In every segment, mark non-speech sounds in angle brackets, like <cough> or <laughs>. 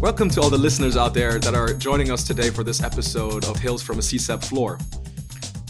Welcome to all the listeners out there that are joining us today for this episode of Tales from a CSAP Floor.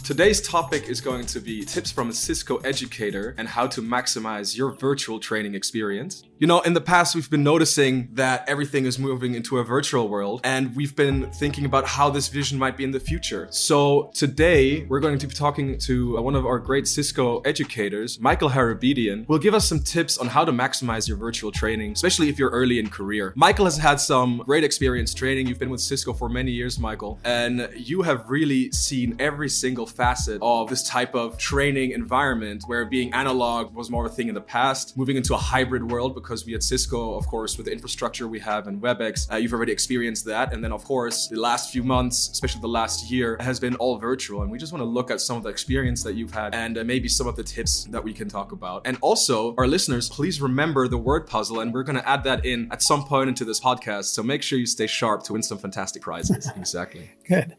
Today's topic is going to be tips from a Cisco educator and how to maximize your virtual training experience. You know, in the past, we've been noticing that everything is moving into a virtual world, and we've been thinking about how this vision might be in the future. So, today, we're going to be talking to uh, one of our great Cisco educators, Michael Harabedian, will give us some tips on how to maximize your virtual training, especially if you're early in career. Michael has had some great experience training. You've been with Cisco for many years, Michael, and you have really seen every single facet of this type of training environment where being analog was more of a thing in the past, moving into a hybrid world because we at Cisco, of course, with the infrastructure we have and WebEx, uh, you've already experienced that. And then, of course, the last few months, especially the last year, has been all virtual. And we just want to look at some of the experience that you've had and uh, maybe some of the tips that we can talk about. And also, our listeners, please remember the word puzzle. And we're going to add that in at some point into this podcast. So make sure you stay sharp to win some fantastic prizes. <laughs> exactly. Good.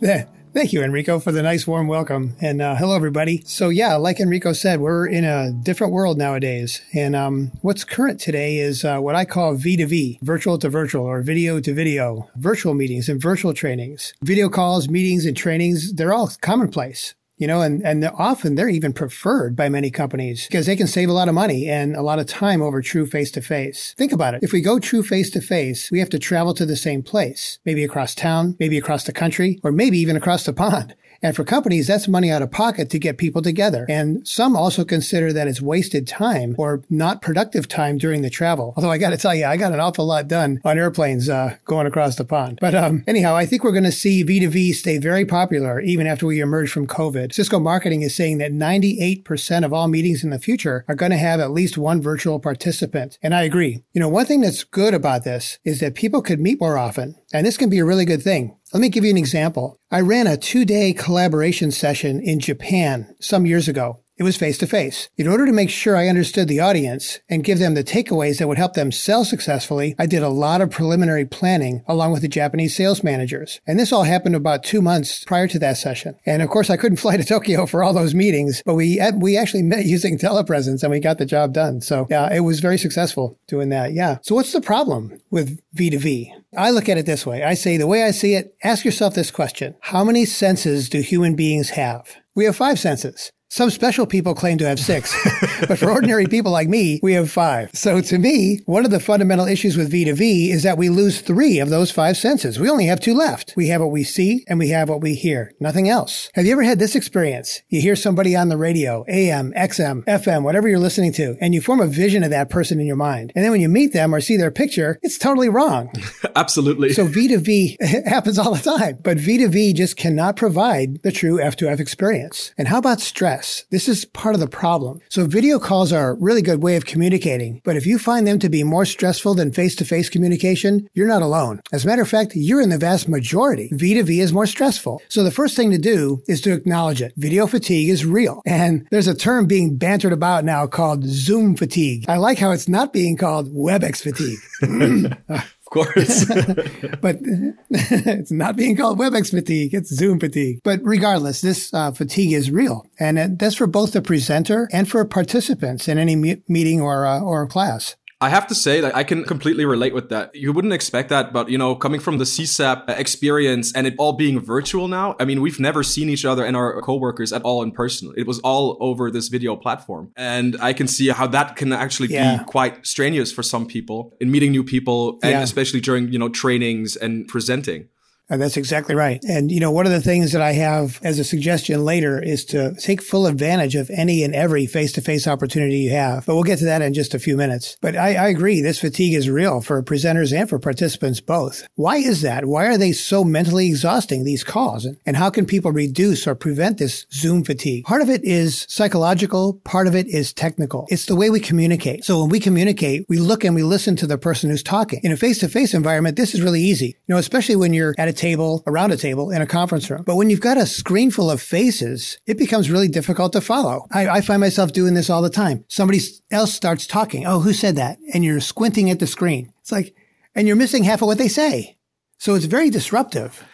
Yeah. Thank you, Enrico, for the nice warm welcome. And uh, hello, everybody. So, yeah, like Enrico said, we're in a different world nowadays. And um, what's current today is uh, what I call V2V, virtual to virtual or video to video, virtual meetings and virtual trainings. Video calls, meetings, and trainings, they're all commonplace you know, and, and often they're even preferred by many companies because they can save a lot of money and a lot of time over true face to face. Think about it. If we go true face to face, we have to travel to the same place, maybe across town, maybe across the country, or maybe even across the pond. And for companies, that's money out of pocket to get people together. And some also consider that it's wasted time or not productive time during the travel. Although I got to tell you, I got an awful lot done on airplanes uh, going across the pond. But um, anyhow, I think we're going to see V2V stay very popular even after we emerge from COVID. Cisco Marketing is saying that 98% of all meetings in the future are going to have at least one virtual participant. And I agree. You know, one thing that's good about this is that people could meet more often. And this can be a really good thing. Let me give you an example. I ran a two day collaboration session in Japan some years ago. It was face to face. In order to make sure I understood the audience and give them the takeaways that would help them sell successfully, I did a lot of preliminary planning along with the Japanese sales managers. And this all happened about two months prior to that session. And of course, I couldn't <laughs> fly to Tokyo for all those meetings, but we, uh, we actually met <laughs> using telepresence and we got the job done. So yeah, it was very successful doing that. Yeah. So what's the problem with V2V? I look at it this way. I say the way I see it, ask yourself this question. How many senses do human beings have? We have five senses. Some special people claim to have six, <laughs> but for ordinary people like me, we have five. So to me, one of the fundamental issues with V2V is that we lose three of those five senses. We only have two left. We have what we see and we have what we hear. Nothing else. Have you ever had this experience? You hear somebody on the radio, AM, XM, FM, whatever you're listening to, and you form a vision of that person in your mind. And then when you meet them or see their picture, it's totally wrong. <laughs> Absolutely. So V2V <laughs> happens all the time, but V2V just cannot provide the true F2F experience. And how about stress? Stress. This is part of the problem. So video calls are a really good way of communicating, but if you find them to be more stressful than face-to-face communication, you're not alone. As a matter of fact, you're in the vast majority. V2V is more stressful. So the first thing to do is to acknowledge it. Video fatigue is real. <laughs> And there's a term being bantered about now called Zoom fatigue. I like how it's not being called WebEx fatigue. <laughs> <laughs> Of course. <laughs> but <laughs> it's not being called WebEx fatigue. It's Zoom fatigue. But regardless, this uh, fatigue is real. And that's for both the presenter and for participants in any me- meeting or, uh, or class. I have to say that I can completely relate with that. You wouldn't expect that, but you know, coming from the CSAP experience and it all being virtual now, I mean, we've never seen each other and our coworkers at all in person. It was all over this video platform. And I can see how that can actually yeah. be quite strenuous for some people in meeting new people and yeah. especially during, you know, trainings and presenting. And that's exactly right. And, you know, one of the things that I have as a suggestion later is to take full advantage of any and every face to face opportunity you have. But we'll get to that in just a few minutes. But I, I, agree. This fatigue is real for presenters and for participants both. Why is that? Why are they so mentally exhausting, these calls? And how can people reduce or prevent this Zoom fatigue? Part of it is psychological. Part of it is technical. It's the way we communicate. So when we communicate, we look and we listen to the person who's talking. In a face to face environment, this is really easy. You know, especially when you're at a table, around a table in a conference room. But when you've got a screen full of faces, it becomes really difficult to follow. I, I find myself doing this all the time. Somebody else starts talking. Oh, who said that? And you're squinting at the screen. It's like, and you're missing half of what they say. So it's very disruptive.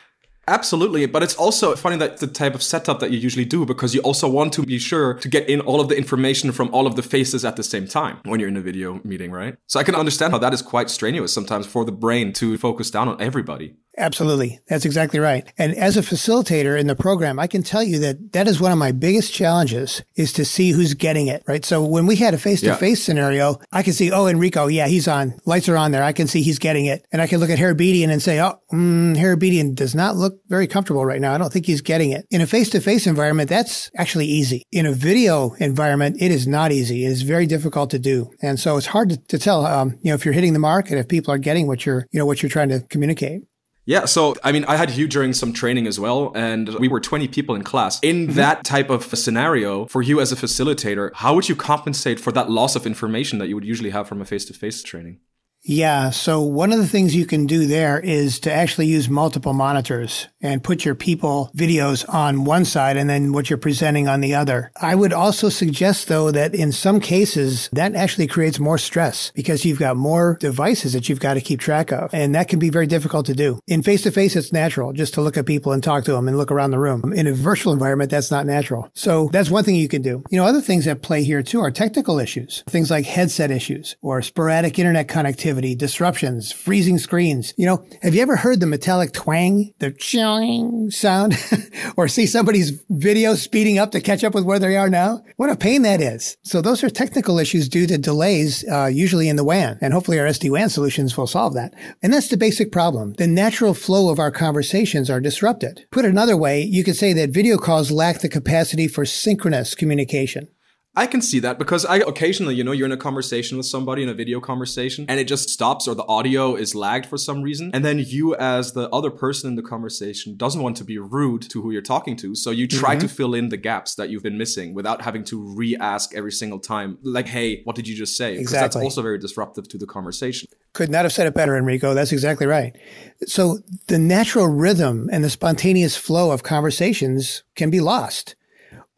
Absolutely, but it's also funny that the type of setup that you usually do because you also want to be sure to get in all of the information from all of the faces at the same time when you're in a video meeting, right? So I can understand how that is quite strenuous sometimes for the brain to focus down on everybody. Absolutely. That's exactly right. And as a facilitator in the program, I can tell you that that is one of my biggest challenges is to see who's getting it, right? So when we had a face to face scenario, I can see, oh, Enrico, yeah, he's on. Lights are on there. I can see he's getting it. And I can look at Harabedian and say, oh, mm, Harabedian does not look very comfortable right now. I don't think he's getting it. In a face to face environment, that's actually easy. In a video environment, it is not easy. It is very difficult to do. And so it's hard to, to tell, um, you know, if you're hitting the mark and if people are getting what you're, you know, what you're trying to communicate. Yeah, so I mean, I had you during some training as well, and we were 20 people in class. In mm-hmm. that type of scenario, for you as a facilitator, how would you compensate for that loss of information that you would usually have from a face to face training? Yeah. So one of the things you can do there is to actually use multiple monitors and put your people videos on one side and then what you're presenting on the other. I would also suggest though that in some cases that actually creates more stress because you've got more devices that you've got to keep track of. And that can be very difficult to do. In face to face, it's natural just to look at people and talk to them and look around the room. In a virtual environment, that's not natural. So that's one thing you can do. You know, other things that play here too are technical issues, things like headset issues or sporadic internet connectivity disruptions, freezing screens. You know, have you ever heard the metallic twang, the ching sound, <laughs> or see somebody's video speeding up to catch up with where they are now? What a pain that is. So those are technical issues due to delays, uh, usually in the WAN, and hopefully our SD-WAN solutions will solve that. And that's the basic problem. The natural flow of our conversations are disrupted. Put another way, you could say that video calls lack the capacity for synchronous communication. I can see that because I occasionally, you know, you're in a conversation with somebody in a video conversation and it just stops or the audio is lagged for some reason. And then you, as the other person in the conversation, doesn't want to be rude to who you're talking to. So you try mm-hmm. to fill in the gaps that you've been missing without having to re ask every single time, like, hey, what did you just say? Because exactly. that's also very disruptive to the conversation. Could not have said it better, Enrico. That's exactly right. So the natural rhythm and the spontaneous flow of conversations can be lost.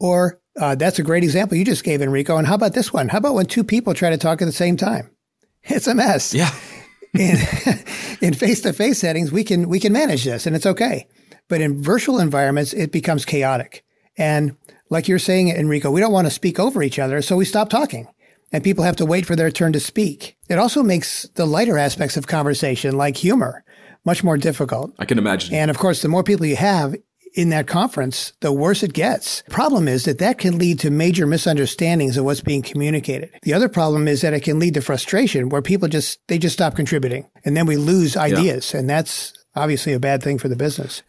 Or uh, that's a great example you just gave, Enrico. And how about this one? How about when two people try to talk at the same time? <laughs> It's a mess. Yeah. <laughs> in in face to face settings, we can we can manage this, and it's okay. But in virtual environments, it becomes chaotic. And like you're saying, Enrico, we don't want to speak over each other, so we stop talking. And people have to wait for their turn to speak. It also makes the lighter aspects of conversation, like humor, much more difficult. I can imagine. And of course, the more people you have, in that conference, the worse it gets. Problem is that that can lead to major misunderstandings of what's being communicated. The other problem is that it can lead to frustration where people just, they just stop contributing and then we lose ideas. Yeah. And that's obviously a bad thing for the business.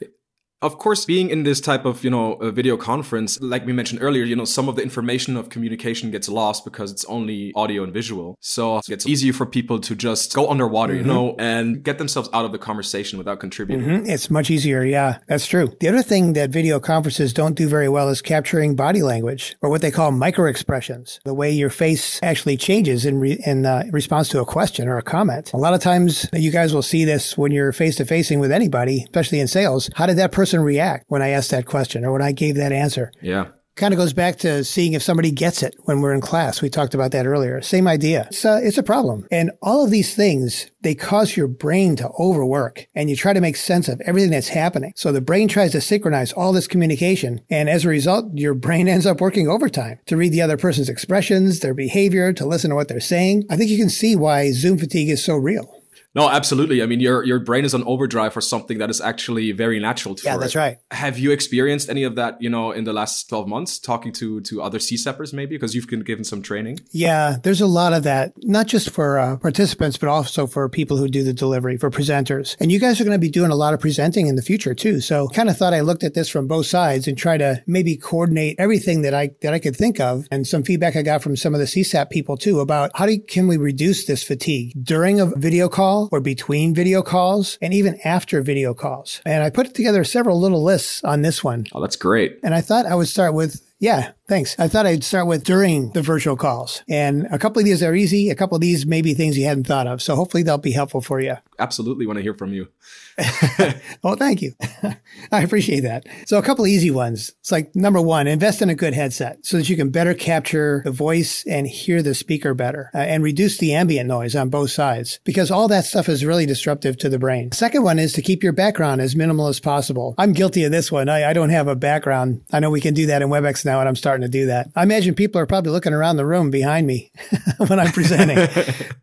Of course, being in this type of, you know, video conference, like we mentioned earlier, you know, some of the information of communication gets lost because it's only audio and visual. So it's easier for people to just go underwater, mm-hmm. you know, and get themselves out of the conversation without contributing. Mm-hmm. It's much easier. Yeah, that's true. The other thing that video conferences don't do very well is capturing body language or what they call micro expressions, the way your face actually changes in, re- in uh, response to a question or a comment. A lot of times you guys will see this when you're face to facing with anybody, especially in sales. How did that person person react when I asked that question or when I gave that answer? Yeah. Kind of goes back to seeing if somebody gets it when we're in class. We talked about that earlier. Same idea. It's a, it's a problem. And all of these things, they cause your brain to overwork and you try to make sense of everything that's happening. So the brain tries to synchronize all this communication. And as a result, your brain <laughs> ends up working overtime to read the other person's expressions, their behavior, to listen to what they're saying. I think you can see why Zoom fatigue is so real. No, absolutely. I mean, your your brain is on overdrive for something that is actually very natural to Yeah, that's it. right. Have you experienced any of that, you know, in the last 12 months talking to to other CSAPers maybe because you've been given some training? Yeah, there's a lot of that, not just for uh, participants but also for people who do the delivery, for presenters. And you guys are going to be doing a lot of presenting in the future too. So, kind of thought I looked at this from both sides and try to maybe coordinate everything that I that I could think of and some feedback I got from some of the CSAP people too about how do, can we reduce this fatigue during a video call or between video video calls and even after video calls. And I put together several little lists on this one. Oh, that's great. And I thought I would start with yeah, Thanks. I thought I'd start with during the virtual calls. And a couple of these are easy. A couple of these may be things you hadn't thought of. So hopefully they'll be helpful for you. Absolutely want to hear from you. <laughs> well, thank you. <laughs> I appreciate that. So a couple of easy ones. It's like number one, invest in a good headset so that you can better capture the voice and hear the speaker better uh, and reduce the ambient noise on both sides because all that stuff is really disruptive to the brain. Second one is to keep your background as minimal as possible. I'm guilty of this one. I, I don't have a background. I know we can do that in WebEx now and I'm starting to do that. I imagine people are probably looking around the room behind me <laughs> when I'm presenting. <laughs> it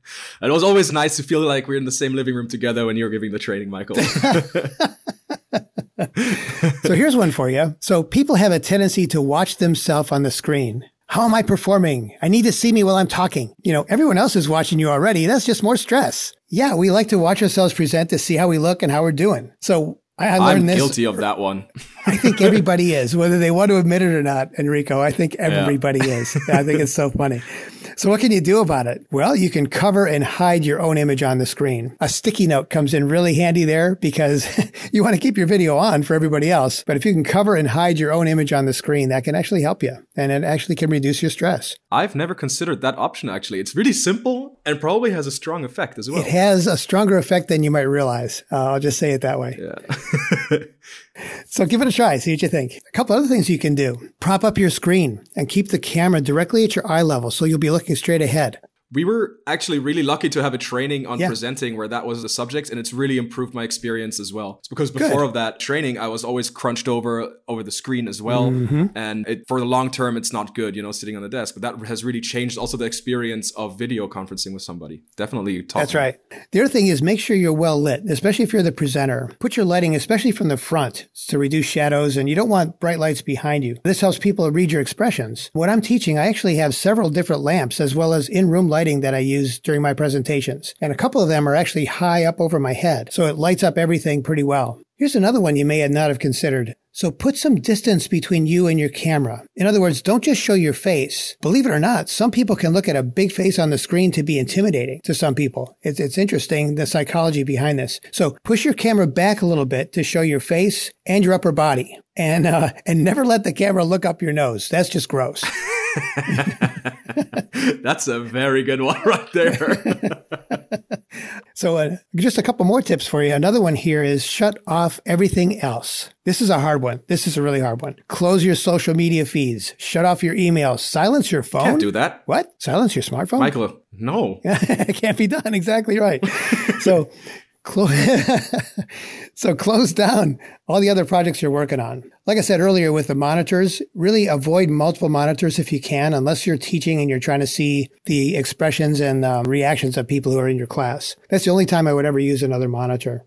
was always nice to feel like we're in the same living room together when you're giving the training, Michael. <laughs> so here's one for you. So people have a tendency to watch themselves on the screen. How am I performing? I need to see me while I'm talking. You know, everyone else is watching you already. That's just more stress. Yeah, we like to watch ourselves present to see how we look and how we're doing. So I, learned I'm this. guilty of that one. <laughs> I think everybody is, whether they want to admit it or not, Enrico. I think everybody yeah. is. I think it's so funny. So what can you do about it? Well, you can cover and hide your own image on the screen. A sticky note comes in really handy there because <laughs> you want to keep your video on for everybody else. But if you can cover and hide your own image on the screen, that can actually help you and it actually can reduce your stress. I've never considered that option actually. It's really simple and probably has a strong effect as well. It has a stronger effect than you might realize. Uh, I'll just say it that way. Yeah. <laughs> <laughs> so give it a try. See what you think. A couple other things you can do. Prop up your screen and keep the camera directly at your eye level so you'll be looking straight ahead we were actually really lucky to have a training on yeah. presenting where that was the subject and it's really improved my experience as well. It's because before Good. of that training i was always crunched over over the screen as well. Mm-hmm. and it, for the long term it's not good you know sitting on the desk but that has really changed also the experience of video conferencing with somebody. Definitely talk that's right. The other thing is make sure you're well lit especially if you're the presenter. Put your lighting especially from the front to reduce shadows and you don't want bright lights behind you. This helps people read your expressions. What i'm teaching i actually have several different lamps as well as in-room lighting lighting that I use during my presentations. And a couple of them are actually high up over my head, so it lights up everything pretty well. Here's another one you may not have considered. So put some distance between you and your camera. In other words, don't just show your face. Believe it or not, some people can look at a big face on the screen to be intimidating to some people. It's, it's interesting, the psychology behind this. So push your camera back a little bit to show your face and your upper body. And, uh, and never let the camera look up your nose. That's just gross. <laughs> <laughs> That's a very good one <laughs> right there. <laughs> so, uh, just a couple more tips for you. Another one here is shut off everything else. This is a hard one. This is a really hard one. Close your social media feeds. Shut off your emails. Silence your phone. Can't do that. What? Silence your smartphone? Michael, no. it can't be done. Exactly right. so, <laughs> so close down all the other projects you're working on. Like I said earlier with the monitors, really avoid multiple monitors if you can, unless you're teaching and you're trying to see the expressions and um, reactions of people who are in your class. That's the only time I would ever use another monitor.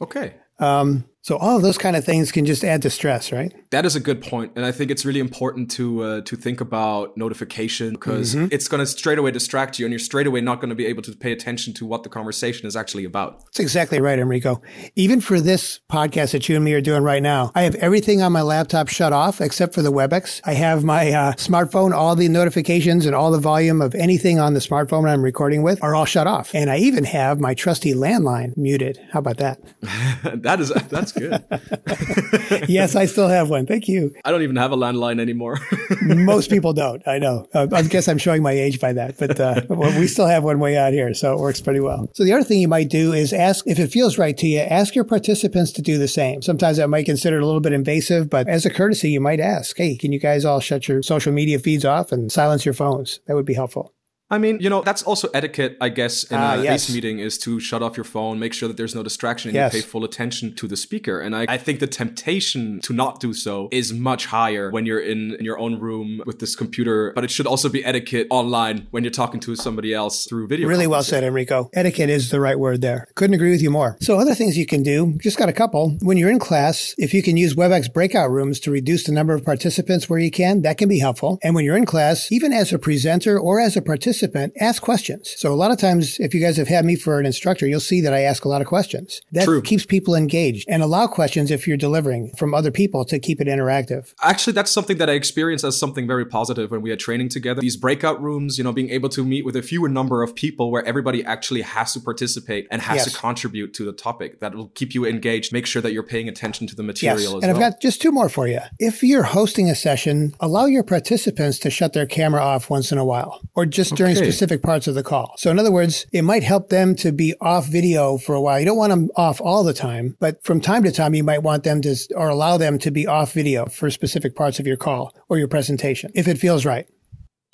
Okay. Um, so all of those kind of things can just add to stress, right? That is a good point, and I think it's really important to uh, to think about notification because mm-hmm. it's going to straight away distract you, and you're straight away not going to be able to pay attention to what the conversation is actually about. That's exactly right, Enrico. Even for this podcast that you and me are doing right now, I have everything on my laptop shut off except for the WebEx. I have my uh, smartphone, all the notifications and all the volume of anything on the smartphone I'm recording with are all shut off, and I even have my trusty landline muted. How about that? <laughs> that is that's good. <laughs> yes, I still have one. Thank you. I don't even have a landline anymore. <laughs> Most people <laughs> don't. I know. Uh, I guess I'm showing my age by that, but uh, we still have one way out here, so it works pretty well. So the other thing you might do is ask if it feels right to you. Ask your participants to do the same. Sometimes that might consider a little bit invasive, but as a courtesy, you might ask, "Hey, can you guys all shut your social media feeds off and silence your phones?" That would be helpful. I mean, you know, that's also etiquette, I guess, in uh, a yes. meeting is to shut off your phone, make sure that there's no distraction, and yes. you pay full attention to the speaker. And I, I think the temptation to not do so is much higher when you're in, in your own room with this computer. But it should also be etiquette online when you're talking to somebody else through video. Really well said, Enrico. Etiquette is the right word there. Couldn't agree with you more. So other things you can do, just got a couple. When you're in class, if you can use WebEx breakout rooms to reduce the number of participants where you can, that can be helpful. And when you're in class, even as a presenter or as a participant, participant, ask questions. So a lot of times, if you guys have had me for an instructor, you'll see that I ask a lot of questions. That True. keeps people engaged and allow questions if you're delivering from other people to keep it interactive. Actually, that's something that I experienced as something very positive when we are training together. These breakout rooms, you know, being able to meet with a fewer number of people where everybody actually has to participate and has Yes. to contribute to the topic. That will keep you engaged, make sure that you're paying attention to the material Yes. And well. I've got just two more for you. If you're hosting a session, allow your participants to shut their camera off once in a while or just during Okay. specific parts of the call. So in other words, it might help them to be off video for a while. You don't want them off all the time, but from time to time, you might want them to or allow them to be off video for specific parts of your call or your presentation if it feels right.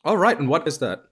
All right, and what is that?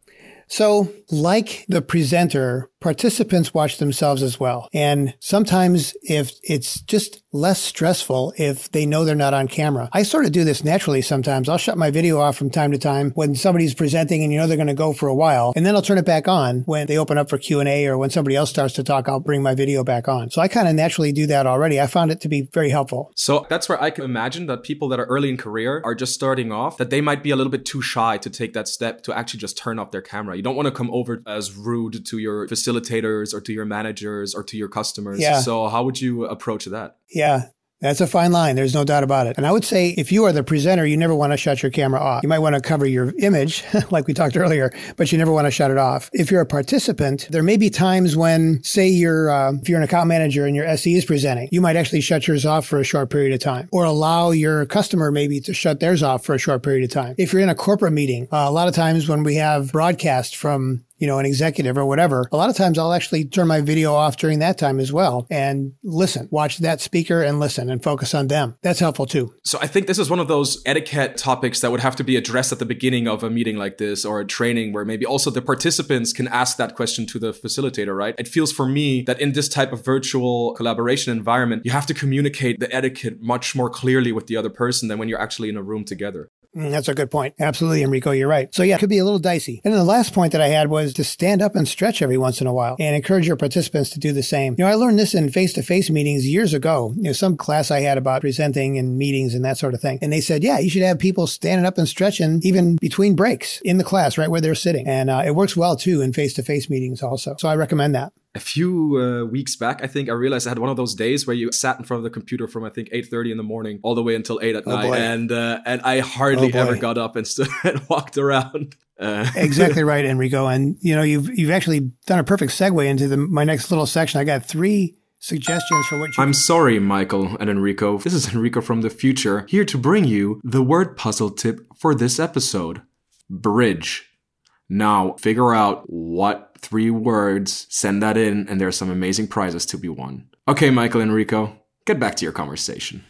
So, like the presenter, participants watch themselves as well. And sometimes if it's just less stressful if they know they're not on camera. I sort of do this naturally sometimes. I'll shut my video off from time to time when somebody's presenting and you know they're going to go for a while, and then I'll turn it back on when they open up for Q&A or when somebody else starts to talk, I'll bring my video back on. So I kind of naturally do that already. I found it to be very helpful. So that's where I can imagine that people that are early in career are just starting off, that they might be a little bit too shy to take that step to actually just turn off their camera. You don't want to come over as rude to your facilitators or to your managers or to your customers. Yeah. So how would you approach that? Yeah. That's a fine line. There's no doubt about it. And I would say if you are the presenter, you never want to shut your camera off. You might want to cover your image, <laughs> like we talked earlier, but you never want to shut it off. If you're a participant, there may be times when, say, you're uh, if you're an account manager and your SE is presenting, you might actually shut yours off for a short period of time, or allow your customer maybe to shut theirs off for a short period of time. If you're in a corporate meeting, uh, a lot of times when we have broadcast from you know, an executive or whatever, a lot of times I'll actually turn my video off during that time as well and listen, watch that speaker and listen and focus on them. That's helpful too. So I think this is one of those etiquette topics that would have to be addressed at the beginning of a meeting like this or a training where maybe also the participants can ask that question to the facilitator, right? It feels for me that in this type of virtual collaboration environment, you have to communicate the etiquette much more clearly with the other person than when you're actually in a room together. Mm, That's a good point. Absolutely, Enrico, you're right. So yeah, it could be a little dicey. And then the last point that I had was to stand up and stretch every once in a while and encourage your participants to do the same. You know, I learned this in face-to-face meetings years ago. You know, some class I had about presenting and meetings and that sort of thing. And they said, yeah, you should have people standing up and stretching even between breaks in the class, right where they're sitting. And uh, it works well too in face-to-face meetings also. So I recommend that. A few uh, weeks back, I think I realized I had one of those days where you sat in front of the computer from I think 8:30 in the morning all the way until 8 at Oh, night, boy. and uh, and I hardly Oh, ever got up and stood <laughs> and walked around. Uh, <laughs> exactly right, Enrico. And you know, you've you've actually done a perfect segue into the, my next little section. I got three suggestions for what you I'm sorry, Michael and Enrico. This is Enrico from the future, here to bring you the word puzzle tip for this episode bridge. Now, figure out what three words, send that in, and there are some amazing prizes to be won. Okay, Michael and Enrico, get back to your conversation.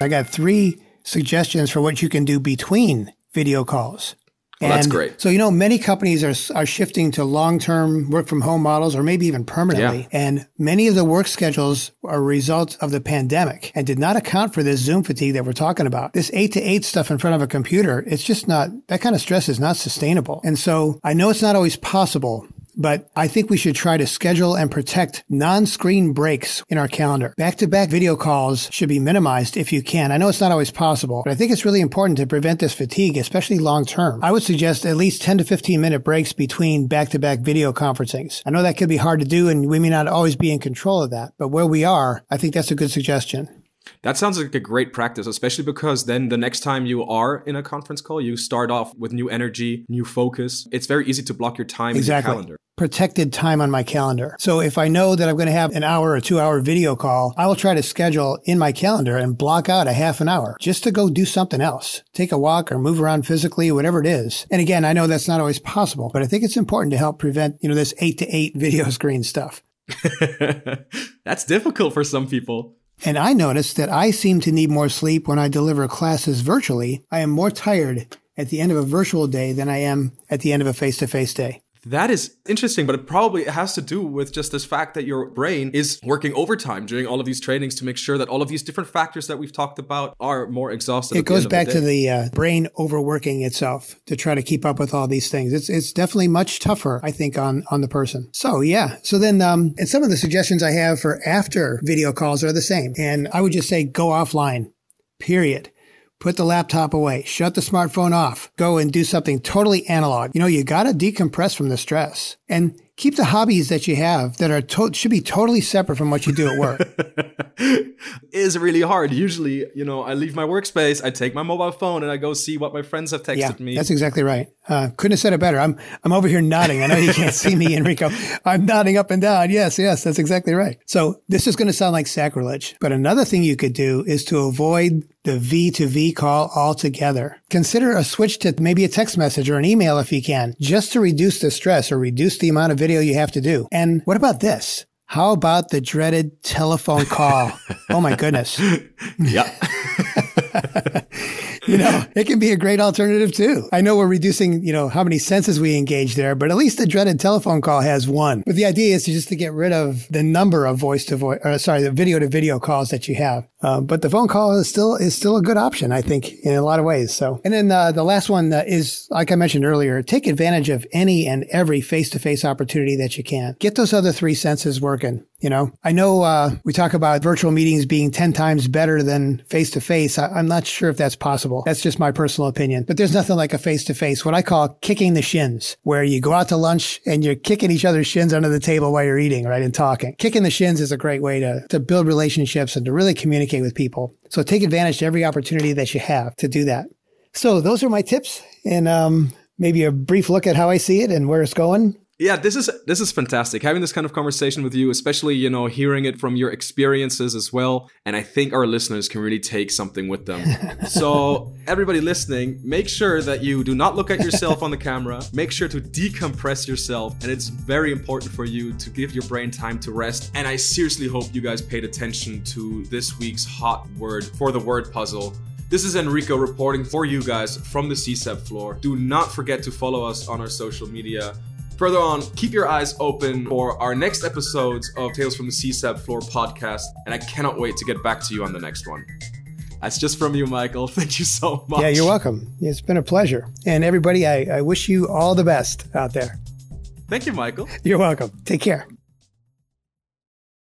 I got three suggestions for what you can do between video calls. Well, that's great. So, you know, many companies are, are shifting to long term work from home models or maybe even permanently. Yeah. And many of the work schedules are a result of the pandemic and did not account for this Zoom fatigue that we're talking about. This eight to eight stuff in front of a computer, it's just not, that kind of stress is not sustainable. And so I know it's not always possible. But I think we should try to schedule and protect non-screen breaks in our calendar. Back-to-back video calls should be minimized if you can. I know it's not always possible, but I think it's really important to prevent this fatigue, especially long term. I would suggest at least 10 to 15 minute breaks between back-to-back video conferencings. I know that could be hard to do and we may not always be in control of that, but where we are, I think that's a good suggestion. That sounds like a great practice, especially because then the next time you are in a conference call, you start off with new energy, new focus. It's very easy to block your time in your Exactly. calendar. Protected time on my calendar. So if I know that I'm going to have an hour or two hour video call, I will try to schedule in my calendar and block out a half an hour just to go do something else. Take a walk or move around physically, whatever it is. And again, I know that's not always possible, but I think it's important to help prevent, you know, this eight to eight <laughs> video screen stuff. <laughs> That's difficult for some people. And I noticed that I seem to need more sleep when I deliver classes virtually. I am more tired at the end of a virtual day than I am at the end of a face to face day. That is interesting, but it probably has to do with just this fact that your brain is working overtime during all of these trainings to make sure that all of these different factors that we've talked about are more exhausted. It goes back the to the uh, brain overworking itself to try to keep up with all these things. It's it's definitely much tougher, I think, on on the person. So yeah. So then, um, and some of the suggestions I have for after video calls are the same, and I would just say go offline. Period. Put the laptop away, shut the smartphone off, go and do something totally analog. You know, you got to decompress from the stress and keep the hobbies that you have that are to- should be totally separate from what you do at work. <laughs> is really hard. Usually, you know, I leave my workspace, I take my mobile phone, and I go see what my friends have texted yeah, me. That's exactly right. Uh, couldn't have said it better. I'm I'm over here nodding. I know you can't see me, <laughs> Enrico. I'm nodding up and down. Yes, yes, that's exactly right. So this is going to sound like sacrilege, but another thing you could do is to avoid the V to V call altogether. Consider a switch to maybe a text message or an email if you can, just to reduce the stress or reduce the amount of video you have to do. And what about this? How about the dreaded telephone call? <laughs> oh my goodness. Yeah. <laughs> you know, <laughs> it can be a great alternative too. I know we're reducing, you know, how many senses we engage there, but at least the dreaded telephone call has one. But the idea is to just to get rid of the number of voice to voice, or sorry, the video to video calls that you have. Uh, but the phone call is still is still a good option, I think, in a lot of ways. So, and then uh, the last one uh, is, like I mentioned earlier, take advantage of any and every face to face opportunity that you can. Get those other three senses working. You know, I know uh, we talk about virtual meetings being 10 times better than face to face. I'm not sure if that's possible. That's just my personal opinion. But there's nothing like a face to face, what I call kicking the shins, where you go out to lunch and you're kicking each other's shins under the table while you're eating, right? And talking. Kicking the shins is a great way to, to build relationships and to really communicate with people. So take advantage of every opportunity that you have to do that. So those are my tips and um, maybe a brief look at how I see it and where it's going. Yeah, this is this is fantastic. Having this kind of conversation with you, especially, you know, hearing it from your experiences as well. And I think our listeners can really take something with them. <laughs> so, everybody listening, make sure that you do not look at yourself on the camera. Make sure to decompress yourself. And it's very important for you to give your brain time to rest. And I seriously hope you guys paid attention to this week's hot word for the word puzzle. This is Enrico reporting for you guys from the CSAP floor. Do not forget to follow us on our social media. Further on, keep your eyes open for our next episodes of Tales from the CSAP Floor podcast, and I cannot wait to get back to you on the next one. That's just from you, Michael. <laughs> Thank you so much. Yeah, you're welcome. It's been a pleasure. And everybody, I, I wish you all the best out there. Thank you, Michael. You're welcome. Take care.